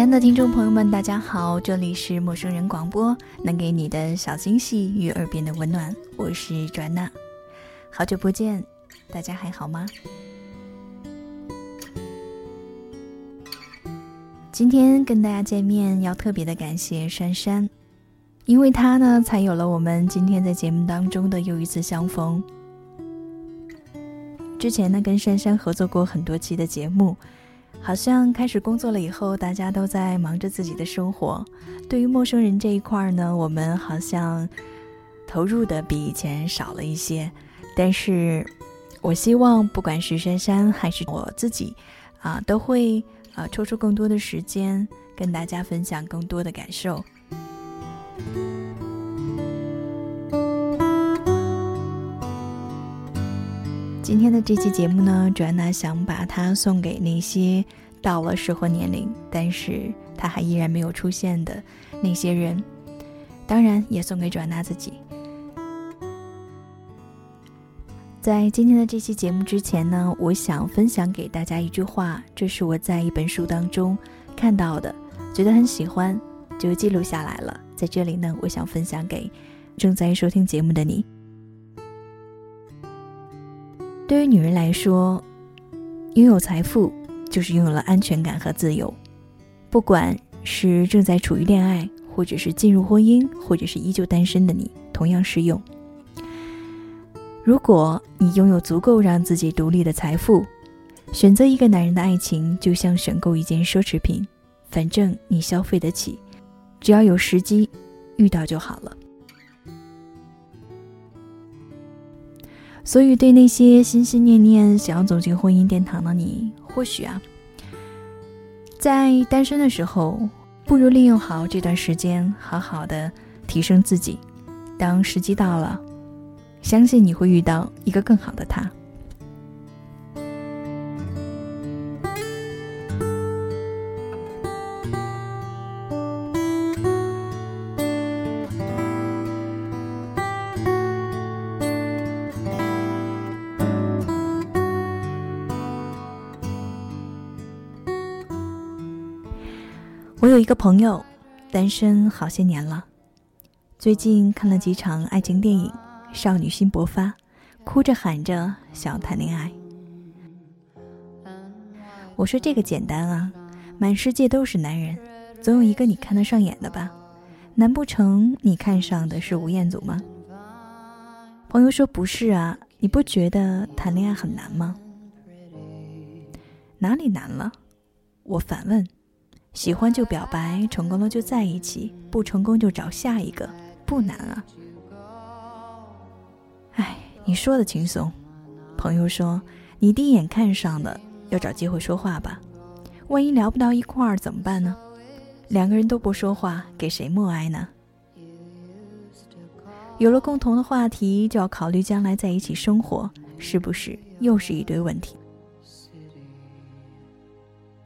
亲爱的听众朋友们，大家好，这里是陌生人广播，能给你的小惊喜与耳边的温暖，我是转娜，好久不见，大家还好吗？今天跟大家见面，要特别的感谢珊珊，因为她呢，才有了我们今天在节目当中的又一次相逢。之前呢，跟珊珊合作过很多期的节目。好像开始工作了以后，大家都在忙着自己的生活。对于陌生人这一块呢，我们好像投入的比以前少了一些。但是，我希望不管是珊珊还是我自己，啊，都会啊抽出更多的时间跟大家分享更多的感受。今天的这期节目呢，转娜想把它送给那些到了适婚年龄，但是他还依然没有出现的那些人，当然也送给转娜自己。在今天的这期节目之前呢，我想分享给大家一句话，这是我在一本书当中看到的，觉得很喜欢，就记录下来了。在这里呢，我想分享给正在收听节目的你。对于女人来说，拥有财富就是拥有了安全感和自由。不管是正在处于恋爱，或者是进入婚姻，或者是依旧单身的你，同样适用。如果你拥有足够让自己独立的财富，选择一个男人的爱情就像选购一件奢侈品，反正你消费得起，只要有时机遇到就好了。所以，对那些心心念念想要走进婚姻殿堂的你，或许啊，在单身的时候，不如利用好这段时间，好好的提升自己。当时机到了，相信你会遇到一个更好的他。一个朋友，单身好些年了。最近看了几场爱情电影，少女心勃发，哭着喊着想要谈恋爱。我说这个简单啊，满世界都是男人，总有一个你看得上眼的吧？难不成你看上的是吴彦祖吗？朋友说不是啊，你不觉得谈恋爱很难吗？哪里难了？我反问。喜欢就表白，成功了就在一起，不成功就找下一个，不难啊。哎，你说的轻松。朋友说，你第一眼看上的，要找机会说话吧。万一聊不到一块儿怎么办呢？两个人都不说话，给谁默哀呢？有了共同的话题，就要考虑将来在一起生活，是不是又是一堆问题？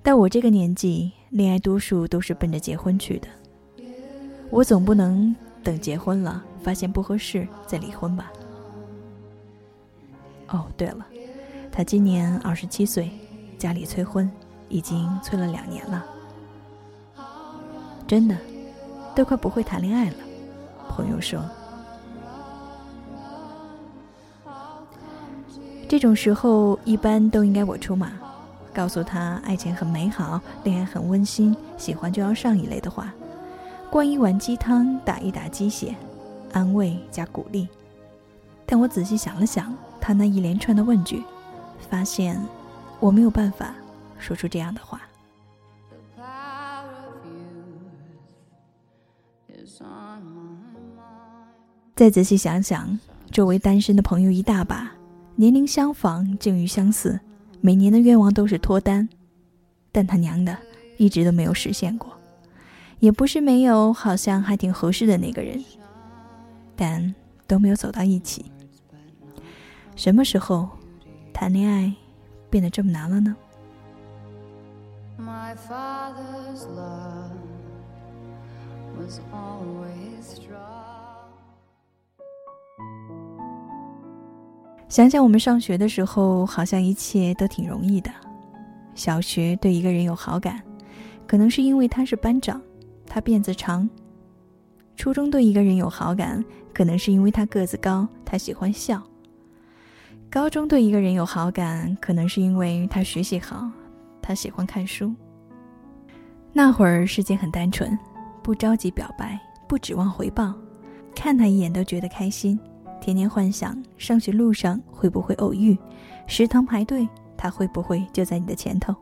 到我这个年纪。恋爱多数都是奔着结婚去的，我总不能等结婚了发现不合适再离婚吧？哦，对了，他今年二十七岁，家里催婚，已经催了两年了。真的，都快不会谈恋爱了。朋友说，这种时候一般都应该我出马。告诉他爱情很美好，恋爱很温馨，喜欢就要上一类的话，灌一碗鸡汤，打一打鸡血，安慰加鼓励。但我仔细想了想，他那一连串的问句，发现我没有办法说出这样的话。再仔细想想，周围单身的朋友一大把，年龄相仿，境遇相似。每年的愿望都是脱单，但他娘的，一直都没有实现过。也不是没有，好像还挺合适的那个人，但都没有走到一起。什么时候谈恋爱变得这么难了呢？想想我们上学的时候，好像一切都挺容易的。小学对一个人有好感，可能是因为他是班长，他辫子长；初中对一个人有好感，可能是因为他个子高，他喜欢笑；高中对一个人有好感，可能是因为他学习好，他喜欢看书。那会儿世界很单纯，不着急表白，不指望回报，看他一眼都觉得开心。天天幻想上学路上会不会偶遇，食堂排队他会不会就在你的前头，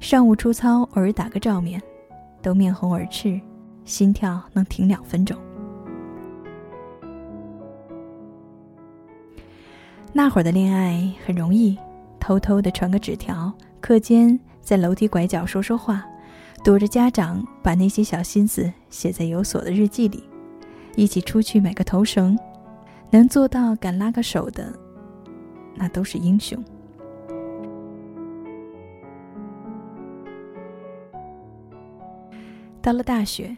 上午出操偶尔打个照面，都面红耳赤，心跳能停两分钟。那会儿的恋爱很容易，偷偷的传个纸条，课间在楼梯拐角说说话，躲着家长把那些小心思写在有锁的日记里，一起出去买个头绳。能做到敢拉个手的，那都是英雄。到了大学，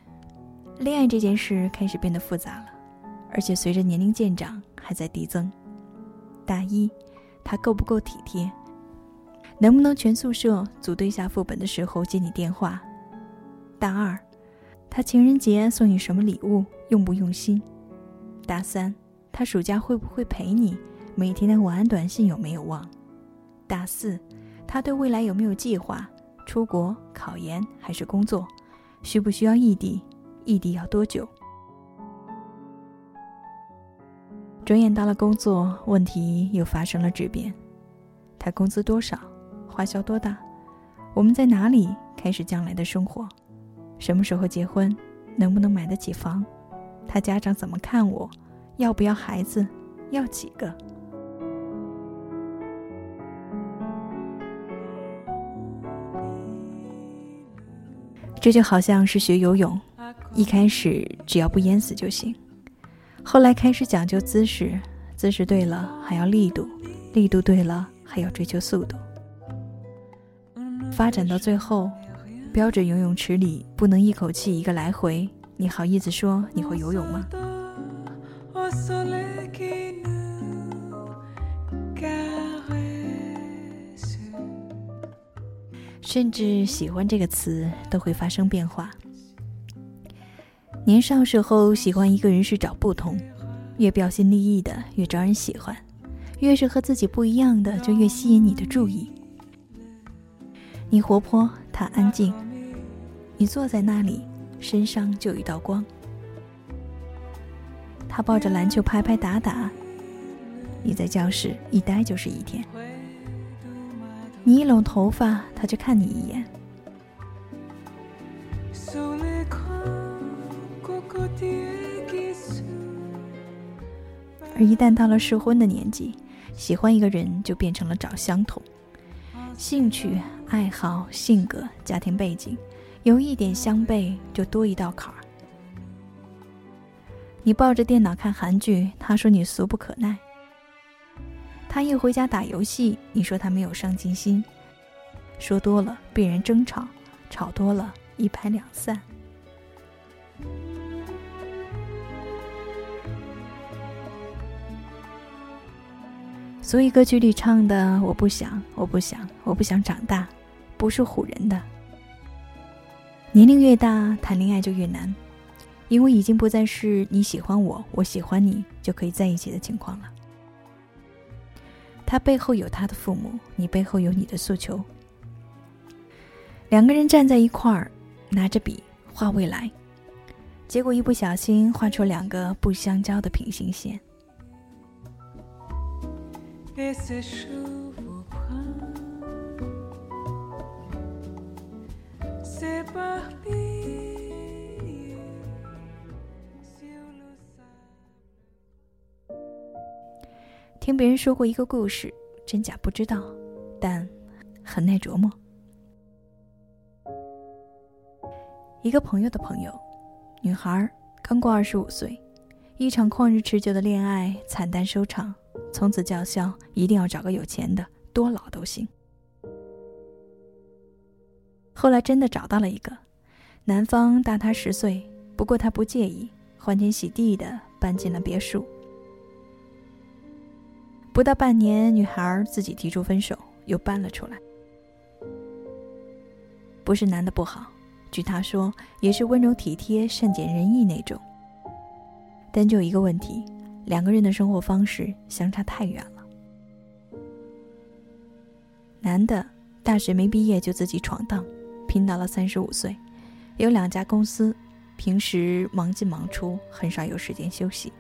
恋爱这件事开始变得复杂了，而且随着年龄渐长还在递增。大一，他够不够体贴？能不能全宿舍组队下副本的时候接你电话？大二，他情人节送你什么礼物？用不用心？大三。他暑假会不会陪你？每天的晚安短信有没有忘？大四，他对未来有没有计划？出国、考研还是工作？需不需要异地？异地要多久？转眼到了工作，问题又发生了质变。他工资多少？花销多大？我们在哪里开始将来的生活？什么时候结婚？能不能买得起房？他家长怎么看我？要不要孩子？要几个？这就好像是学游泳，一开始只要不淹死就行，后来开始讲究姿势，姿势对了还要力度，力度对了还要追求速度，发展到最后，标准游泳池里不能一口气一个来回，你好意思说你会游泳吗？甚至喜欢这个词都会发生变化。年少时候喜欢一个人是找不同，越标新立异的越招人喜欢，越是和自己不一样的就越吸引你的注意。你活泼，他安静，你坐在那里，身上就有一道光。他抱着篮球拍拍打打，你在教室一待就是一天。你一拢头发，他就看你一眼。而一旦到了适婚的年纪，喜欢一个人就变成了找相同，兴趣、爱好、性格、家庭背景，有一点相悖就多一道坎儿。你抱着电脑看韩剧，他说你俗不可耐；他一回家打游戏，你说他没有上进心。说多了必然争吵，吵多了一拍两散。所以歌曲里唱的“我不想，我不想，我不想长大”，不是唬人的。年龄越大，谈恋爱就越难。因为已经不再是你喜欢我，我喜欢你就可以在一起的情况了。他背后有他的父母，你背后有你的诉求。两个人站在一块儿，拿着笔画未来，结果一不小心画出两个不相交的平行线。听别人说过一个故事，真假不知道，但很耐琢磨。一个朋友的朋友，女孩刚过二十五岁，一场旷日持久的恋爱惨淡收场，从此叫嚣一定要找个有钱的，多老都行。后来真的找到了一个，男方大她十岁，不过她不介意，欢天喜地的搬进了别墅。不到半年，女孩自己提出分手，又搬了出来。不是男的不好，据他说，也是温柔体贴、善解人意那种。但就一个问题，两个人的生活方式相差太远了。男的大学没毕业就自己闯荡，拼到了三十五岁，有两家公司，平时忙进忙出，很少有时间休息。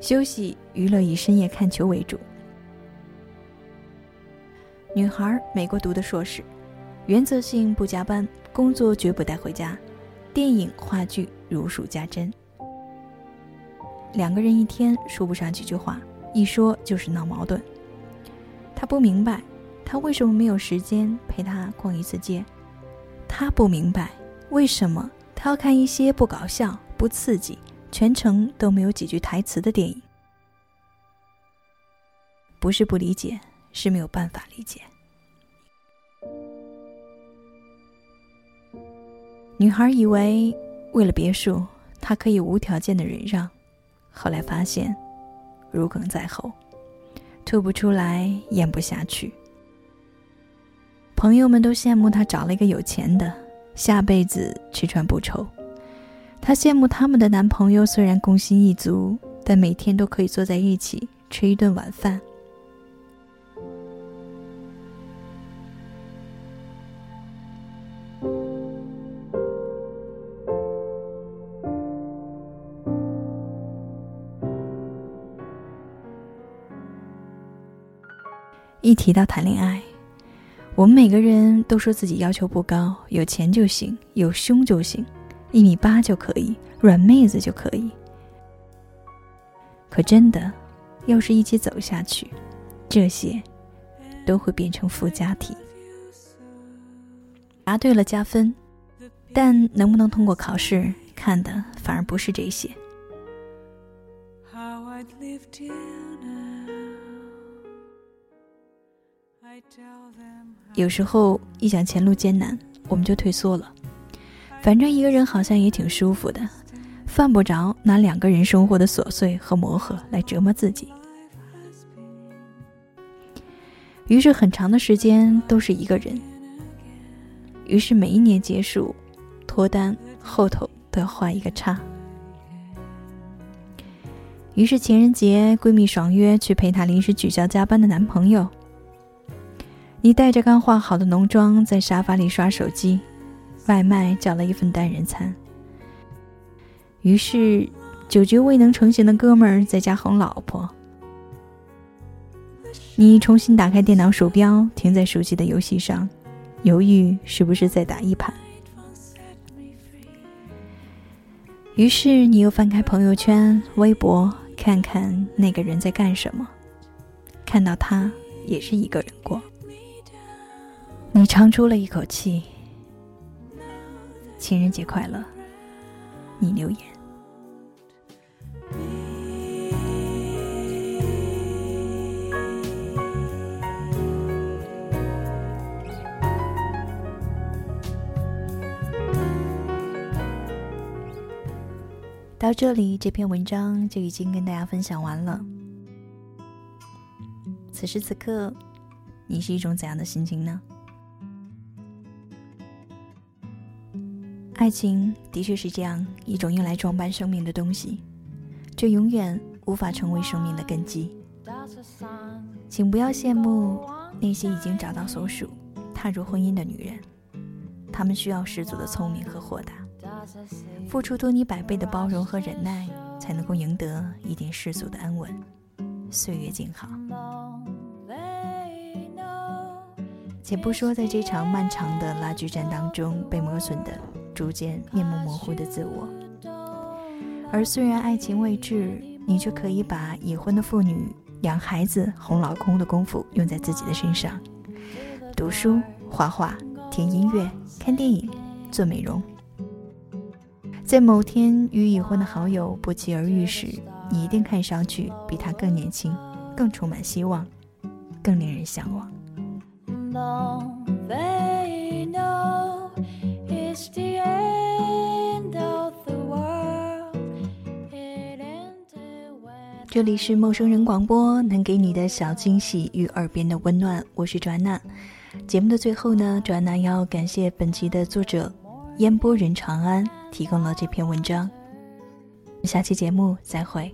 休息娱乐以深夜看球为主。女孩美国读的硕士。原则性不加班，工作绝不带回家，电影话剧如数家珍。两个人一天说不上几句话，一说就是闹矛盾。他不明白，他为什么没有时间陪他逛一次街；他不明白，为什么他要看一些不搞笑、不刺激、全程都没有几句台词的电影。不是不理解，是没有办法理解。女孩以为为了别墅，她可以无条件的忍让，后来发现如鲠在喉，吐不出来，咽不下去。朋友们都羡慕她找了一个有钱的，下辈子吃穿不愁。她羡慕他们的男朋友虽然工薪一族，但每天都可以坐在一起吃一顿晚饭。一提到谈恋爱，我们每个人都说自己要求不高，有钱就行，有胸就行，一米八就可以，软妹子就可以。可真的，要是一起走下去，这些都会变成附加题。答对了加分，但能不能通过考试，看的反而不是这些。有时候一想前路艰难，我们就退缩了。反正一个人好像也挺舒服的，犯不着拿两个人生活的琐碎和磨合来折磨自己。于是很长的时间都是一个人。于是每一年结束，脱单后头都要画一个叉。于是情人节，闺蜜爽约去陪她临时取消加班的男朋友。你带着刚化好的浓妆在沙发里刷手机，外卖叫了一份单人餐。于是，酒局未能成行的哥们儿在家哄老婆。你重新打开电脑鼠标，停在熟悉的游戏上，犹豫是不是再打一盘。于是，你又翻开朋友圈、微博，看看那个人在干什么，看到他也是一个人过。你长出了一口气。情人节快乐！你留言。到这里，这篇文章就已经跟大家分享完了。此时此刻，你是一种怎样的心情呢？爱情的确是这样一种用来装扮生命的东西，却永远无法成为生命的根基。请不要羡慕那些已经找到所属、踏入婚姻的女人，她们需要十足的聪明和豁达，付出多你百倍的包容和忍耐，才能够赢得一点世俗的安稳。岁月静好。且不说在这场漫长的拉锯战当中被磨损的。逐渐面目模糊的自我，而虽然爱情未至，你却可以把已婚的妇女养孩子、哄老公的功夫用在自己的身上，读书、画画、听音乐、看电影、做美容。在某天与已婚的好友不期而遇时，你一定看上去比他更年轻，更充满希望，更令人向往。这里是陌生人广播，能给你的小惊喜与耳边的温暖。我是转娜，节目的最后呢，转娜要感谢本集的作者烟波人长安提供了这篇文章。下期节目再会。